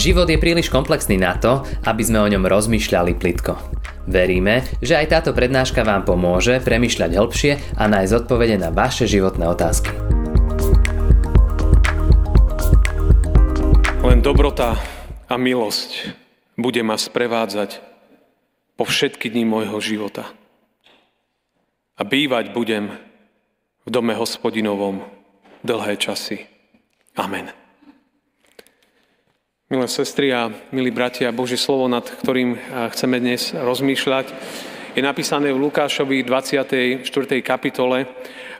Život je príliš komplexný na to, aby sme o ňom rozmýšľali plitko. Veríme, že aj táto prednáška vám pomôže premyšľať hĺbšie a nájsť odpovede na vaše životné otázky. Len dobrota a milosť bude ma sprevádzať po všetky dni môjho života. A bývať budem v dome hospodinovom dlhé časy. Amen. Milé sestry a milí bratia, Božie slovo, nad ktorým chceme dnes rozmýšľať, je napísané v Lukášovi 24. kapitole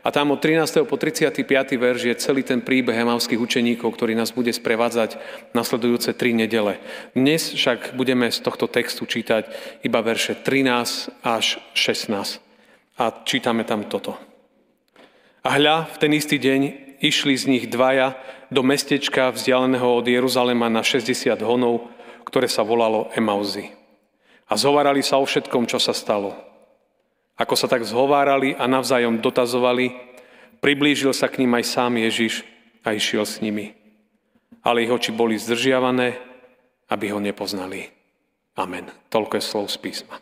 a tam od 13. po 35. verš je celý ten príbeh emavských učeníkov, ktorý nás bude sprevádzať nasledujúce tri nedele. Dnes však budeme z tohto textu čítať iba verše 13 až 16. A čítame tam toto. A hľa, v ten istý deň išli z nich dvaja do mestečka vzdialeného od Jeruzalema na 60 honov, ktoré sa volalo Emauzy. A zhovárali sa o všetkom, čo sa stalo. Ako sa tak zhovárali a navzájom dotazovali, priblížil sa k ním aj sám Ježiš a išiel s nimi. Ale ich oči boli zdržiavané, aby ho nepoznali. Amen. Toľko je slov z písma.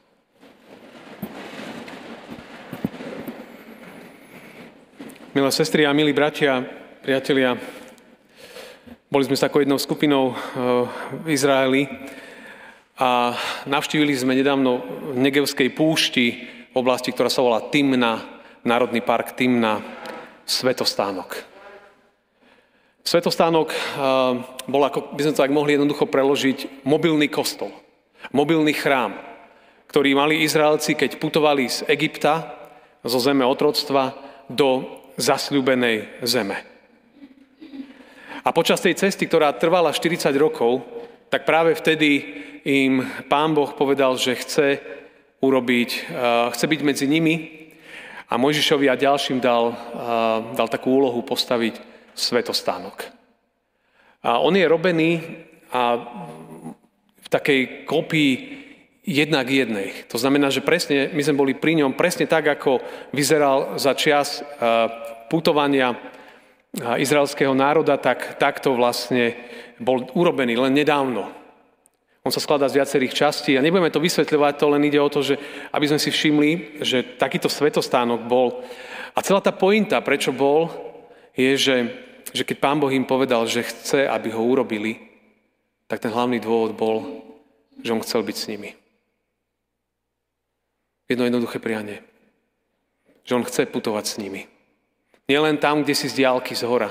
Milé sestry a milí bratia, priatelia, boli sme s takou jednou skupinou eh, v Izraeli a navštívili sme nedávno v Negevskej púšti v oblasti, ktorá sa volá Timna, Národný park Timna, Svetostánok. Svetostánok eh, bol, ako by sme to tak mohli jednoducho preložiť, mobilný kostol, mobilný chrám, ktorý mali Izraelci, keď putovali z Egypta, zo zeme otroctva, do zasľúbenej zeme. A počas tej cesty, ktorá trvala 40 rokov, tak práve vtedy im pán Boh povedal, že chce urobiť, chce byť medzi nimi a Mojžišovi a ďalším dal, dal takú úlohu postaviť svetostánok. A on je robený a v takej kopii jedna k jednej. To znamená, že presne, my sme boli pri ňom presne tak, ako vyzeral za čas putovania izraelského národa, tak takto vlastne bol urobený len nedávno. On sa skladá z viacerých častí a nebudeme to vysvetľovať, to len ide o to, že aby sme si všimli, že takýto svetostánok bol. A celá tá pointa, prečo bol, je, že, že keď pán Boh im povedal, že chce, aby ho urobili, tak ten hlavný dôvod bol, že on chcel byť s nimi. Jedno jednoduché prianie. Že on chce putovať s nimi. Nielen tam, kde si z diálky z hora,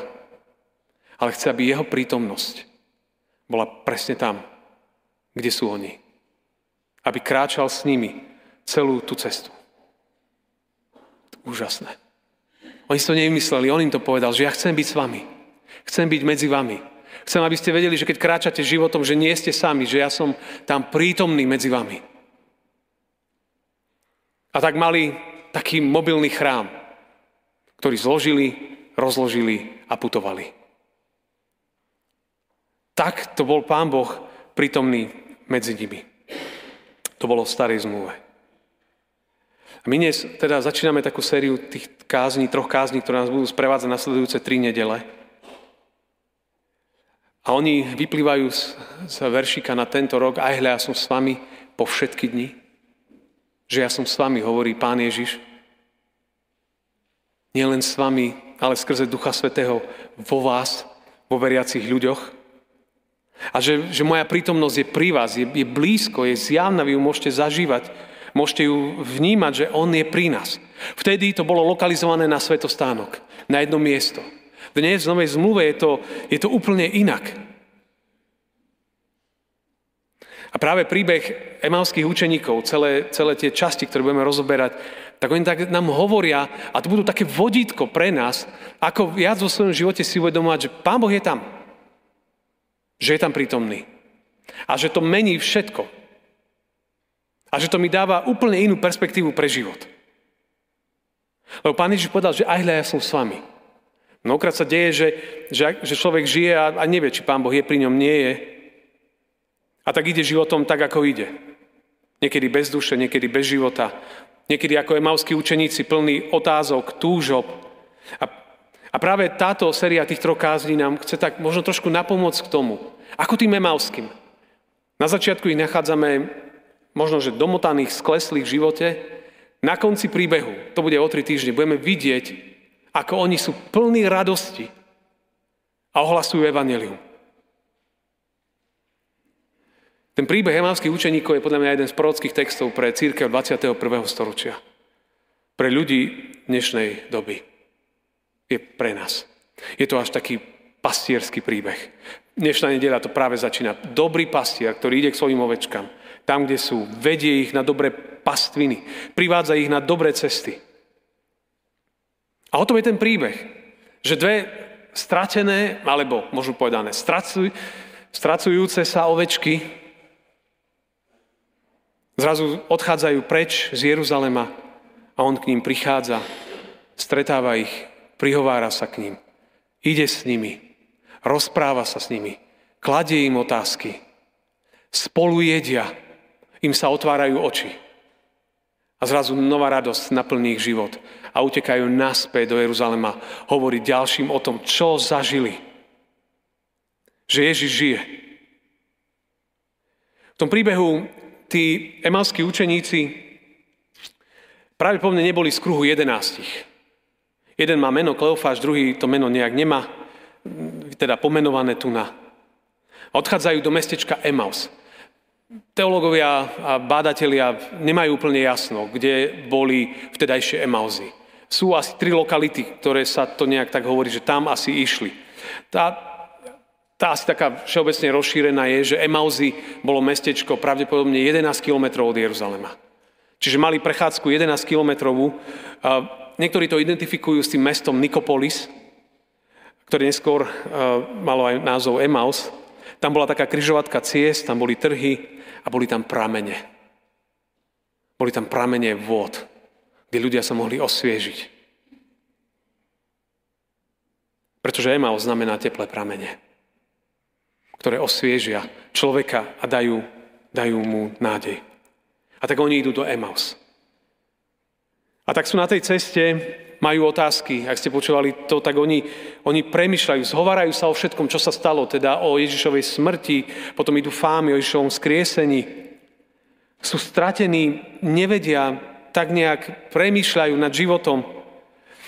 ale chce, aby jeho prítomnosť bola presne tam, kde sú oni. Aby kráčal s nimi celú tú cestu. Úžasné. Oni si to nevymysleli, on im to povedal, že ja chcem byť s vami. Chcem byť medzi vami. Chcem, aby ste vedeli, že keď kráčate životom, že nie ste sami, že ja som tam prítomný medzi vami. A tak mali taký mobilný chrám, ktorí zložili, rozložili a putovali. Tak to bol Pán Boh prítomný medzi nimi. To bolo v starej zmluve. A my dnes teda začíname takú sériu tých kázní, troch kázní, ktoré nás budú sprevádzať nasledujúce tri nedele. A oni vyplývajú z, z veršika na tento rok, aj hľa, ja som s vami po všetky dni. Že ja som s vami, hovorí Pán Ježiš, len s vami, ale skrze Ducha Svetého vo vás, vo veriacich ľuďoch. A že, že moja prítomnosť je pri vás, je, je blízko, je zjavná, vy ju môžete zažívať, môžete ju vnímať, že On je pri nás. Vtedy to bolo lokalizované na svetostánok, na jedno miesto. Dnes v Novej zmluve je to, je to úplne inak. A práve príbeh emalských učeníkov, celé, celé tie časti, ktoré budeme rozoberať, tak oni tak nám hovoria, a to budú také vodítko pre nás, ako viac vo svojom živote si uvedomovať, že Pán Boh je tam. Že je tam prítomný. A že to mení všetko. A že to mi dáva úplne inú perspektívu pre život. Lebo Pán Ježiš povedal, že aj hľa, ja som s vami. Mnohokrát sa deje, že, že, že človek žije a, a nevie, či Pán Boh je pri ňom, nie je. A tak ide životom tak, ako ide. Niekedy bez duše, niekedy bez života. Niekedy ako emauskí učeníci plní otázok, túžob. A, A práve táto séria tých troch kázní nám chce tak možno trošku napomôcť k tomu, ako tým emauským. Na začiatku ich nachádzame možno, že domotaných, skleslých v živote. Na konci príbehu, to bude o tri týždne, budeme vidieť, ako oni sú plní radosti a ohlasujú evanelium. Ten príbeh emavských učeníkov je podľa mňa jeden z prorockých textov pre církev 21. storočia. Pre ľudí dnešnej doby. Je pre nás. Je to až taký pastierský príbeh. Dnešná nedela to práve začína. Dobrý pastier, ktorý ide k svojim ovečkám. Tam, kde sú, vedie ich na dobré pastviny. Privádza ich na dobré cesty. A o tom je ten príbeh. Že dve stratené, alebo možno povedané, stracuj, stracujúce sa ovečky Zrazu odchádzajú preč z Jeruzalema a on k ním prichádza, stretáva ich, prihovára sa k ním, ide s nimi, rozpráva sa s nimi, kladie im otázky, spolu jedia, im sa otvárajú oči. A zrazu nová radosť naplní ich život a utekajú naspäť do Jeruzalema hovoriť ďalším o tom, čo zažili. Že Ježiš žije. V tom príbehu tí emalskí učeníci práve po mne neboli z kruhu jedenástich. Jeden má meno Kleofáš, druhý to meno nejak nemá, teda pomenované tu na. Odchádzajú do mestečka Emaus. Teológovia a bádatelia nemajú úplne jasno, kde boli vtedajšie Emauzy. Sú asi tri lokality, ktoré sa to nejak tak hovorí, že tam asi išli. Tá, tá asi taká všeobecne rozšírená je, že Emauzy bolo mestečko pravdepodobne 11 km od Jeruzalema. Čiže mali prechádzku 11 kilometrovú. Niektorí to identifikujú s tým mestom Nikopolis, ktoré neskôr malo aj názov Emaus. Tam bola taká kryžovatka ciest, tam boli trhy a boli tam pramene. Boli tam pramene vôd, kde ľudia sa mohli osviežiť. Pretože Emaus znamená teplé pramene ktoré osviežia človeka a dajú, dajú mu nádej. A tak oni idú do Emaus. A tak sú na tej ceste, majú otázky. Ak ste počúvali to, tak oni, oni premyšľajú, zhovárajú sa o všetkom, čo sa stalo, teda o Ježišovej smrti, potom idú fámy o Ježišovom skriesení. Sú stratení, nevedia, tak nejak premýšľajú nad životom.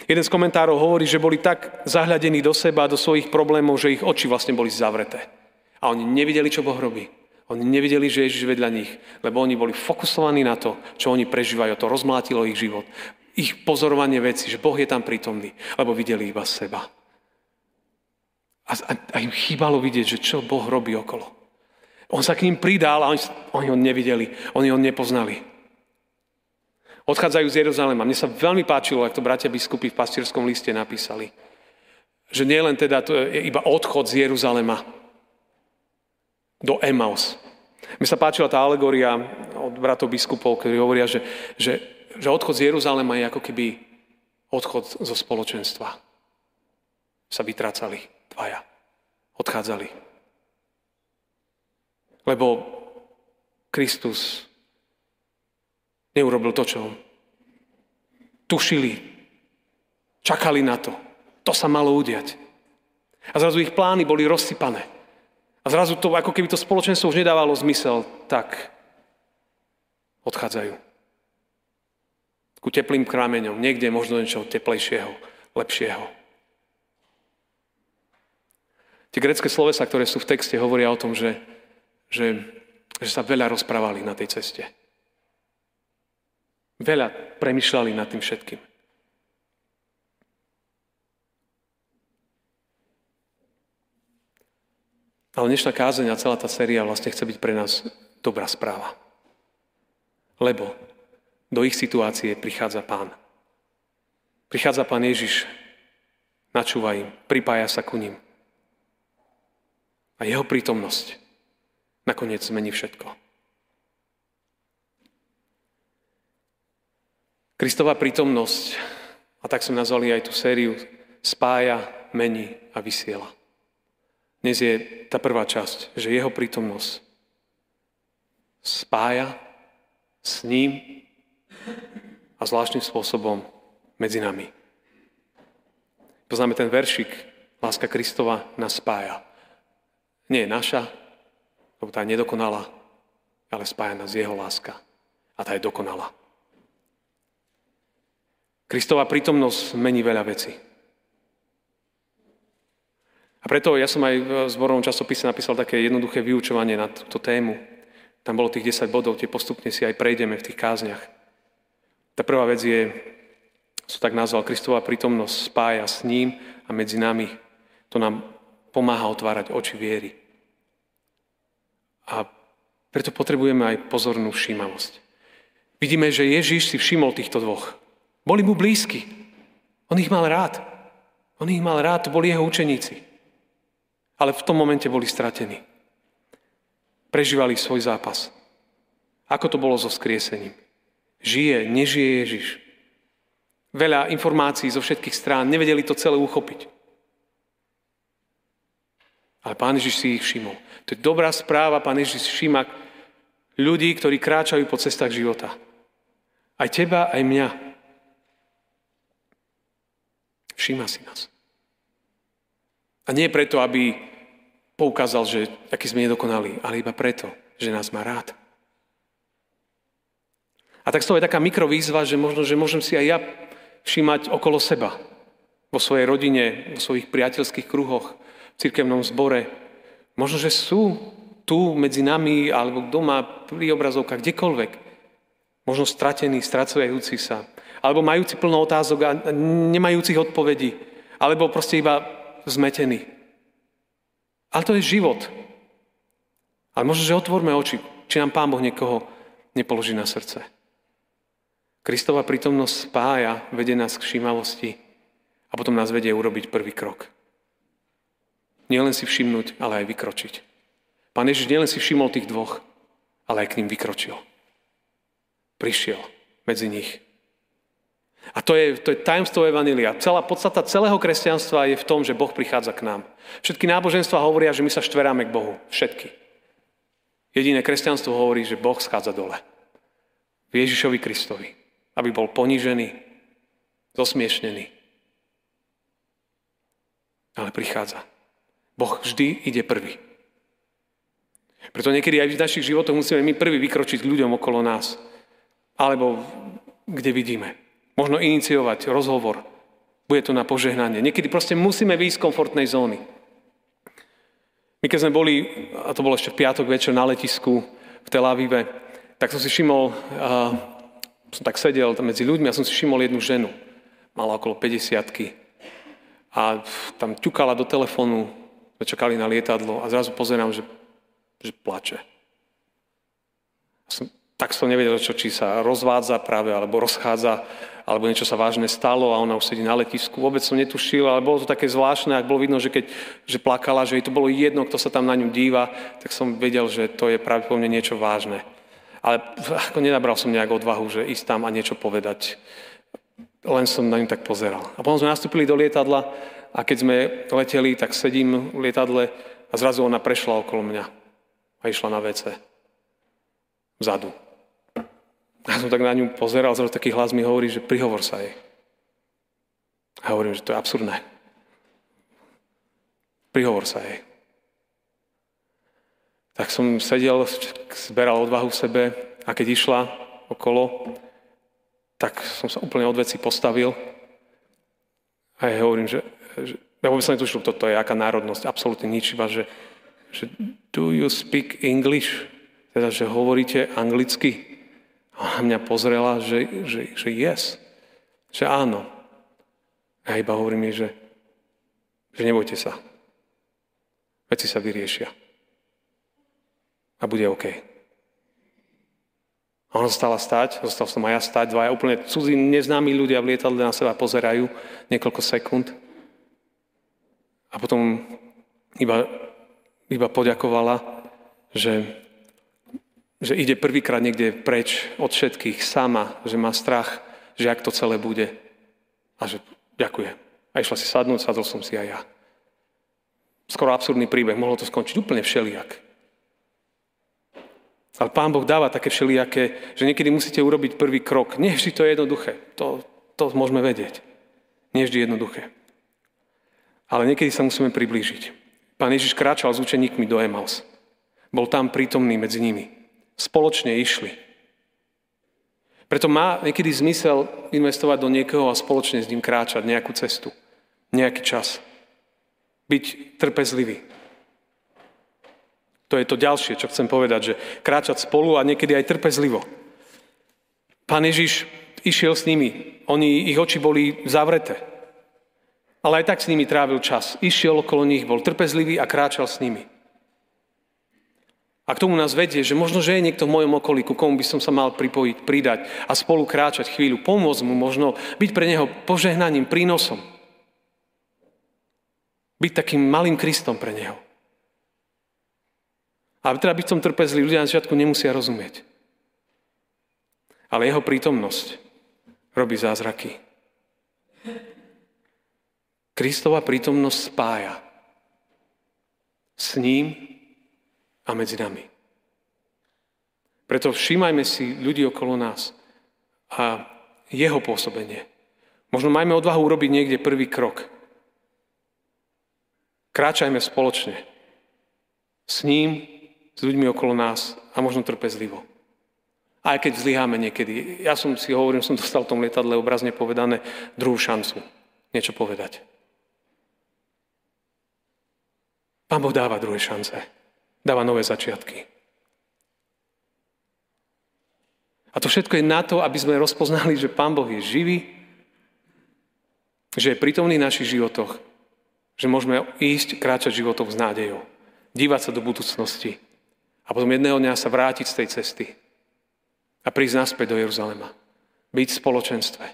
Jeden z komentárov hovorí, že boli tak zahľadení do seba, do svojich problémov, že ich oči vlastne boli zavreté. A oni nevideli, čo Boh robí. Oni nevideli, že Ježiš vedľa nich, lebo oni boli fokusovaní na to, čo oni prežívajú. To rozmlátilo ich život. Ich pozorovanie veci, že Boh je tam prítomný, lebo videli iba seba. A, a, a im chýbalo vidieť, že čo Boh robí okolo. On sa k ním pridal a oni, oni ho nevideli, oni ho nepoznali. Odchádzajú z Jeruzalema. Mne sa veľmi páčilo, ak to bratia biskupy v pastierskom liste napísali. Že nie len teda to je iba odchod z Jeruzalema, do Emaus. Mi sa páčila tá alegória od bratov biskupov, ktorí hovoria, že, že, že odchod z Jeruzalema je ako keby odchod zo spoločenstva. Sa vytracali dvaja. Odchádzali. Lebo Kristus neurobil to, čo tušili. Čakali na to. To sa malo udiať. A zrazu ich plány boli rozsypané. A zrazu to, ako keby to spoločenstvo už nedávalo zmysel, tak odchádzajú. Ku teplým krámeňom, niekde možno niečo teplejšieho, lepšieho. Tie grecké slovesa, ktoré sú v texte, hovoria o tom, že, že, že sa veľa rozprávali na tej ceste. Veľa premyšľali nad tým všetkým. Ale dnešná kázeň a celá tá séria vlastne chce byť pre nás dobrá správa. Lebo do ich situácie prichádza Pán. Prichádza Pán Ježiš, načúva im, pripája sa ku ním. A jeho prítomnosť nakoniec zmení všetko. Kristová prítomnosť, a tak som nazvali aj tú sériu, spája, mení a vysiela. Dnes je tá prvá časť, že jeho prítomnosť spája s ním a zvláštnym spôsobom medzi nami. Poznáme ten veršik, láska Kristova nás spája. Nie je naša, lebo tá je nedokonalá, ale spája nás jeho láska. A tá je dokonalá. Kristova prítomnosť mení veľa vecí. A preto ja som aj v zborovom časopise napísal také jednoduché vyučovanie na túto tému. Tam bolo tých 10 bodov, tie postupne si aj prejdeme v tých kázniach. Tá prvá vec je, som tak nazval, Kristová prítomnosť spája s ním a medzi nami. To nám pomáha otvárať oči viery. A preto potrebujeme aj pozornú všímavosť. Vidíme, že Ježíš si všimol týchto dvoch. Boli mu blízky. On ich mal rád. On ich mal rád, to boli jeho učeníci. Ale v tom momente boli stratení. Prežívali svoj zápas. Ako to bolo so skriesením? Žije, nežije Ježiš. Veľa informácií zo všetkých strán, nevedeli to celé uchopiť. Ale Pán Ježiš si ich všimol. To je dobrá správa, Pán Ježiš všíma ľudí, ktorí kráčajú po cestách života. Aj teba, aj mňa. Všíma si nás. A nie preto, aby poukázal, že aký sme nedokonali, ale iba preto, že nás má rád. A tak z toho je taká mikrovýzva, že možno, že môžem si aj ja všímať okolo seba. Vo svojej rodine, vo svojich priateľských kruhoch, v cirkevnom zbore. Možno, že sú tu medzi nami, alebo doma, pri obrazovkách, kdekoľvek možno stratení, stracujúci sa, alebo majúci plno otázok a nemajúcich odpovedí, alebo proste iba zmetení. Ale to je život. Ale možno, že otvorme oči, či nám Pán Boh niekoho nepoloží na srdce. Kristova prítomnosť spája, vedie nás k všímavosti a potom nás vedie urobiť prvý krok. Nielen si všimnúť, ale aj vykročiť. Pán Ježiš nielen si všimol tých dvoch, ale aj k ním vykročil prišiel medzi nich. A to je, to je tajomstvo Evanília. Celá podstata celého kresťanstva je v tom, že Boh prichádza k nám. Všetky náboženstva hovoria, že my sa štveráme k Bohu. Všetky. Jediné kresťanstvo hovorí, že Boh schádza dole. V Ježišovi Kristovi. Aby bol ponížený, zosmiešnený. Ale prichádza. Boh vždy ide prvý. Preto niekedy aj v našich životoch musíme my prvý vykročiť ľuďom okolo nás alebo kde vidíme. Možno iniciovať rozhovor. Bude to na požehnanie. Niekedy proste musíme výjsť z komfortnej zóny. My keď sme boli, a to bolo ešte v piatok večer na letisku v Tel Avive, tak som si všimol, uh, som tak sedel medzi ľuďmi a som si všimol jednu ženu. Mala okolo 50 a tam ťukala do telefónu, sme čakali na lietadlo a zrazu pozerám, že, že plače. Som tak som nevedel, čo, či sa rozvádza práve, alebo rozchádza, alebo niečo sa vážne stalo a ona už sedí na letisku. Vôbec som netušil, ale bolo to také zvláštne, ak bolo vidno, že keď že plakala, že jej to bolo jedno, kto sa tam na ňu díva, tak som vedel, že to je pravdepodobne niečo vážne. Ale ako nenabral som nejak odvahu, že ísť tam a niečo povedať. Len som na ňu tak pozeral. A potom sme nastúpili do lietadla a keď sme leteli, tak sedím v lietadle a zrazu ona prešla okolo mňa a išla na WC. Vzadu. A som tak na ňu pozeral, zrazu taký hlas mi hovorí, že prihovor sa jej. A hovorím, že to je absurdné. Prihovor sa jej. Tak som sedel, zberal odvahu v sebe a keď išla okolo, tak som sa úplne od veci postavil a ja hovorím, že, že ja vôbec som netušil, toto je aká národnosť, absolútne nič, iba že, že do you speak English? Teda, že hovoríte anglicky? Ona mňa pozrela, že, že, že yes, že áno. Ja iba hovorím jej, že, že nebojte sa. Veci sa vyriešia. A bude OK. A ona zostala stať, zostal som aj ja stať, dvaja úplne cudzí, neznámi ľudia v lietadle na seba pozerajú niekoľko sekúnd. A potom iba, iba poďakovala, že že ide prvýkrát niekde preč od všetkých sama, že má strach, že ak to celé bude. A že ďakuje. A išla si sadnúť, sadol som si aj ja. Skoro absurdný príbeh, mohlo to skončiť úplne všelijak. Ale Pán Boh dáva také všelijaké, že niekedy musíte urobiť prvý krok. Nie vždy to je jednoduché. To, to môžeme vedieť. Nie vždy jednoduché. Ale niekedy sa musíme priblížiť. Pán Ježiš kráčal s učeníkmi do Emaus. Bol tam prítomný medzi nimi. Spoločne išli. Preto má niekedy zmysel investovať do niekoho a spoločne s ním kráčať nejakú cestu, nejaký čas. Byť trpezlivý. To je to ďalšie, čo chcem povedať, že kráčať spolu a niekedy aj trpezlivo. Pán Ježiš išiel s nimi. Oni, ich oči boli zavreté. Ale aj tak s nimi trávil čas. Išiel okolo nich, bol trpezlivý a kráčal s nimi. A k tomu nás vedie, že možno, že je niekto v mojom okolí, ku komu by som sa mal pripojiť, pridať a spolu kráčať chvíľu, pomôcť mu možno, byť pre neho požehnaním, prínosom. Byť takým malým Kristom pre neho. A teda byť v tom trpezlivý, ľudia na začiatku nemusia rozumieť. Ale jeho prítomnosť robí zázraky. Kristova prítomnosť spája s ním a medzi nami. Preto všímajme si ľudí okolo nás a jeho pôsobenie. Možno majme odvahu urobiť niekde prvý krok. Kráčajme spoločne s ním, s ľuďmi okolo nás a možno trpezlivo. Aj keď zlyháme niekedy. Ja som si hovorím, som dostal v tom lietadle obrazne povedané druhú šancu niečo povedať. Pán Boh dáva druhé šance dáva nové začiatky. A to všetko je na to, aby sme rozpoznali, že Pán Boh je živý, že je prítomný v našich životoch, že môžeme ísť, kráčať životom s nádejou, dívať sa do budúcnosti a potom jedného dňa sa vrátiť z tej cesty a prísť naspäť do Jeruzalema. Byť v spoločenstve.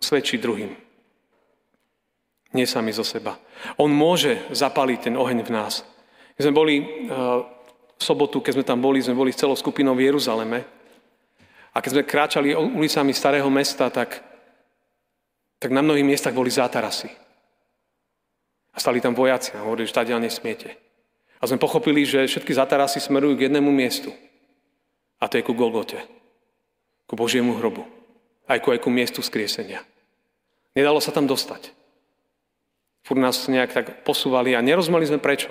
Svedčiť druhým. Nie sami zo seba. On môže zapaliť ten oheň v nás. My sme boli eh, v sobotu, keď sme tam boli, sme boli s celou skupinou v Jeruzaleme. A keď sme kráčali ulicami starého mesta, tak, tak na mnohých miestach boli zátarasy. A stali tam vojaci a hovorili, že tady nesmiete. A sme pochopili, že všetky zátarasy smerujú k jednému miestu. A to je ku Golgote. Ku Božiemu hrobu. Aj ku, aj ku miestu skriesenia. Nedalo sa tam dostať. Fúr nás nejak tak posúvali a nerozumeli sme prečo.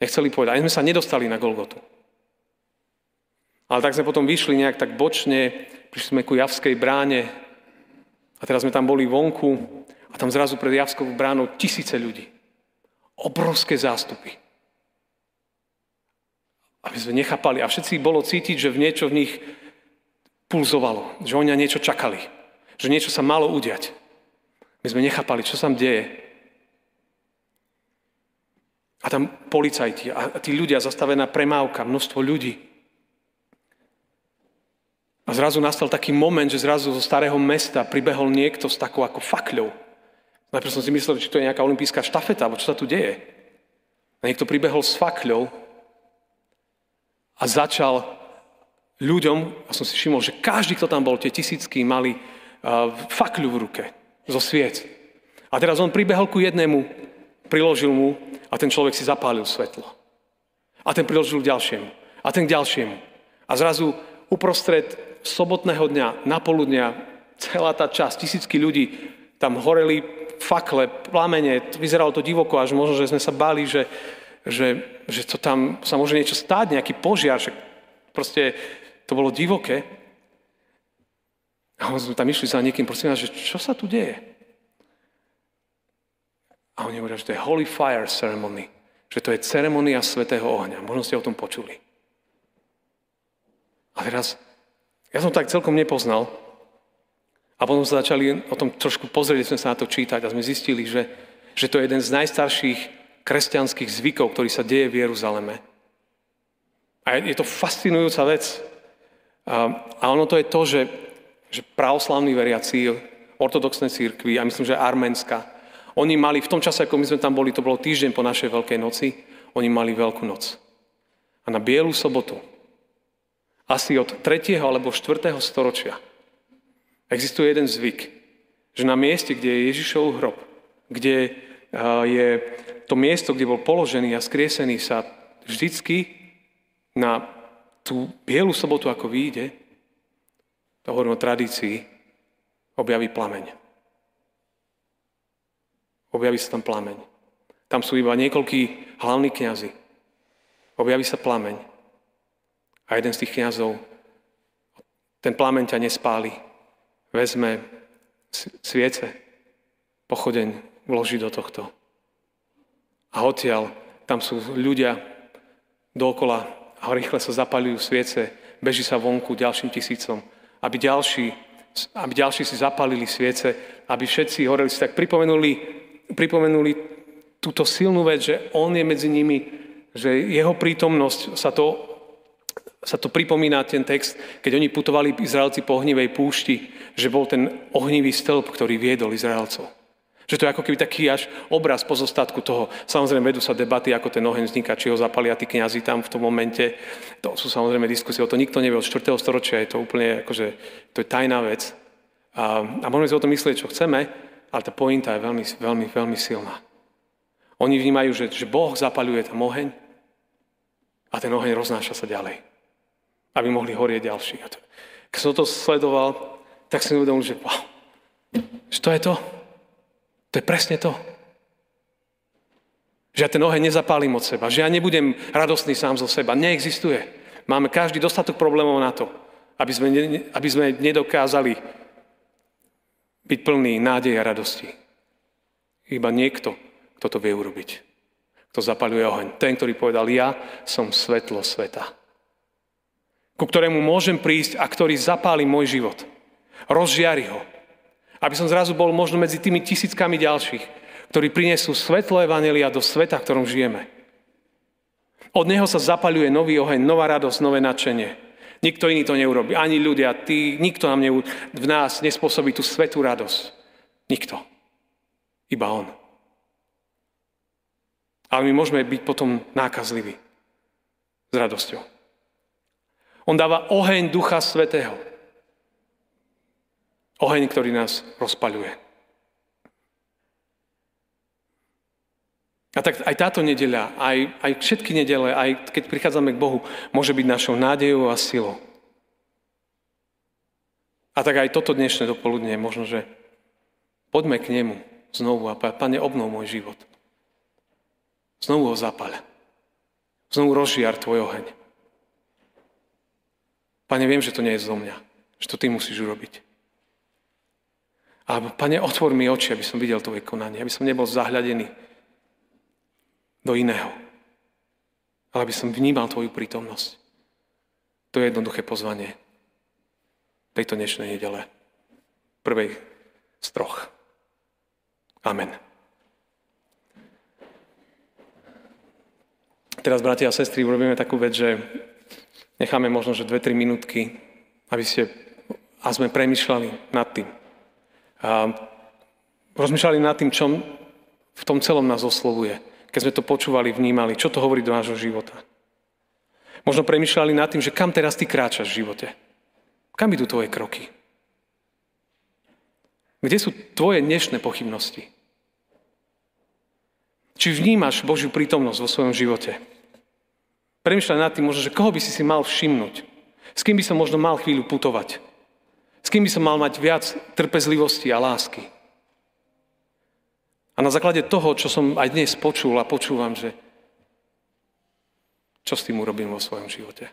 Nechceli povedať. Ani sme sa nedostali na Golgotu. Ale tak sme potom vyšli nejak tak bočne, prišli sme ku Javskej bráne a teraz sme tam boli vonku a tam zrazu pred Javskou bránou tisíce ľudí. Obrovské zástupy. A my sme nechápali a všetci bolo cítiť, že v niečo v nich pulzovalo, že oni na niečo čakali, že niečo sa malo udiať. My sme nechápali, čo sa deje. A tam policajti a tí ľudia, zastavená premávka, množstvo ľudí. A zrazu nastal taký moment, že zrazu zo starého mesta pribehol niekto s takou ako fakľou. Najprv som si myslel, či to je nejaká olimpijská štafeta, alebo čo sa tu deje. A niekto pribehol s fakľou a začal ľuďom, a som si všimol, že každý, kto tam bol, tie tisícky, mali uh, fakľu v ruke zo sviec. A teraz on pribehol ku jednému, priložil mu a ten človek si zapálil svetlo. A ten priložil ďalšiemu. A ten k ďalšiemu. A zrazu uprostred sobotného dňa, na poludnia, celá tá časť, tisícky ľudí, tam horeli fakle, plamene, vyzeralo to divoko, až možno, že sme sa báli, že, že, že to tam sa môže niečo stáť, nejaký požiar, že proste to bolo divoké. A sme tam išli za niekým, prosím vás, že čo sa tu deje? A oni hovoria, že to je Holy Fire Ceremony. Že to je ceremonia Svetého ohňa. Možno ste o tom počuli. A teraz, ja som tak celkom nepoznal. A potom sa začali o tom trošku pozrieť, sme sa na to čítať a sme zistili, že, že to je jeden z najstarších kresťanských zvykov, ktorý sa deje v Jeruzaleme. A je to fascinujúca vec. A, ono to je to, že, že pravoslavní veriaci, ortodoxné církvy, a myslím, že arménska, oni mali, v tom čase, ako my sme tam boli, to bolo týždeň po našej Veľkej noci, oni mali Veľkú noc. A na Bielu sobotu, asi od 3. alebo 4. storočia, existuje jeden zvyk, že na mieste, kde je Ježišov hrob, kde je to miesto, kde bol položený a skriesený, sa vždycky na tú Bielu sobotu, ako vyjde, to hovorím o tradícii, objaví plameň. Objaví sa tam plameň. Tam sú iba niekoľkí hlavní kňazi. Objaví sa plameň. A jeden z tých kňazov, ten plameň ťa nespáli. Vezme sviece, pochodeň vloží do tohto. A odtiaľ, tam sú ľudia dokola a rýchle sa zapalujú sviece, beží sa vonku ďalším tisícom, aby ďalší, aby ďalší si zapalili sviece, aby všetci horeli si tak pripomenuli, pripomenuli túto silnú vec, že on je medzi nimi, že jeho prítomnosť sa to sa to pripomína ten text, keď oni putovali Izraelci po ohnivej púšti, že bol ten ohnivý stĺp, ktorý viedol Izraelcov. Že to je ako keby taký až obraz pozostatku toho. Samozrejme, vedú sa debaty, ako ten oheň vzniká, či ho zapalia tí kniazy tam v tom momente. To sú samozrejme diskusie, o to nikto nevie. Od 4. storočia je to úplne, akože, to je tajná vec. A, a môžeme si o tom myslieť, čo chceme, ale tá pointa je veľmi, veľmi, veľmi silná. Oni vnímajú, že, že Boh zapaluje tam oheň a ten oheň roznáša sa ďalej aby mohli horieť ďalší. Keď som to sledoval, tak som uvedomil, že wow, že to je to. To je presne to. Že ja ten oheň nezapálim od seba, že ja nebudem radostný sám zo seba. Neexistuje. Máme každý dostatok problémov na to, aby sme, aby sme nedokázali byť plný nádeje a radosti. Iba niekto, kto to vie urobiť. Kto zapaluje oheň. Ten, ktorý povedal, ja som svetlo sveta ku ktorému môžem prísť a ktorý zapáli môj život. Rozžiari ho. Aby som zrazu bol možno medzi tými tisíckami ďalších, ktorí prinesú svetlo Evangelia do sveta, v ktorom žijeme. Od neho sa zapaľuje nový oheň, nová radosť, nové nadšenie. Nikto iný to neurobi. Ani ľudia, tí, nikto nám neu, v nás nespôsobí tú svetú radosť. Nikto. Iba on. Ale my môžeme byť potom nákazliví s radosťou. On dáva oheň Ducha Svetého. Oheň, ktorý nás rozpaľuje. A tak aj táto nedeľa, aj, aj všetky nedele, aj keď prichádzame k Bohu, môže byť našou nádejou a silou. A tak aj toto dnešné dopoludne, možno, že poďme k Nemu znovu a Pane, obnov môj život. Znovu ho zapal. Znovu rozžiar Tvoj oheň. Pane, viem, že to nie je zo mňa. Že to Ty musíš urobiť. A Pane, otvor mi oči, aby som videl Tvoje konanie, aby som nebol zahľadený do iného. Ale aby som vnímal Tvoju prítomnosť. To je jednoduché pozvanie tejto dnešnej nedele. Prvej z troch. Amen. Teraz, bratia a sestry, urobíme takú vec, že necháme možno, že 2-3 minútky, aby ste a sme premyšľali nad tým. A rozmýšľali nad tým, čo v tom celom nás oslovuje. Keď sme to počúvali, vnímali, čo to hovorí do nášho života. Možno premyšľali nad tým, že kam teraz ty kráčaš v živote. Kam idú tvoje kroky? Kde sú tvoje dnešné pochybnosti? Či vnímaš Božiu prítomnosť vo svojom živote? Premýšľaj nad tým možno, že koho by si si mal všimnúť. S kým by som možno mal chvíľu putovať. S kým by som mal mať viac trpezlivosti a lásky. A na základe toho, čo som aj dnes počul a počúvam, že čo s tým urobím vo svojom živote.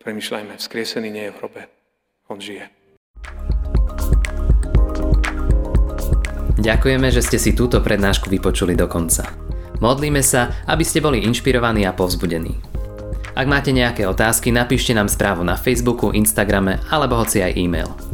Premýšľajme, vzkriesený nie je v hrobe. On žije. Ďakujeme, že ste si túto prednášku vypočuli do konca. Modlíme sa, aby ste boli inšpirovaní a povzbudení. Ak máte nejaké otázky, napíšte nám správu na Facebooku, Instagrame alebo hoci aj e-mail.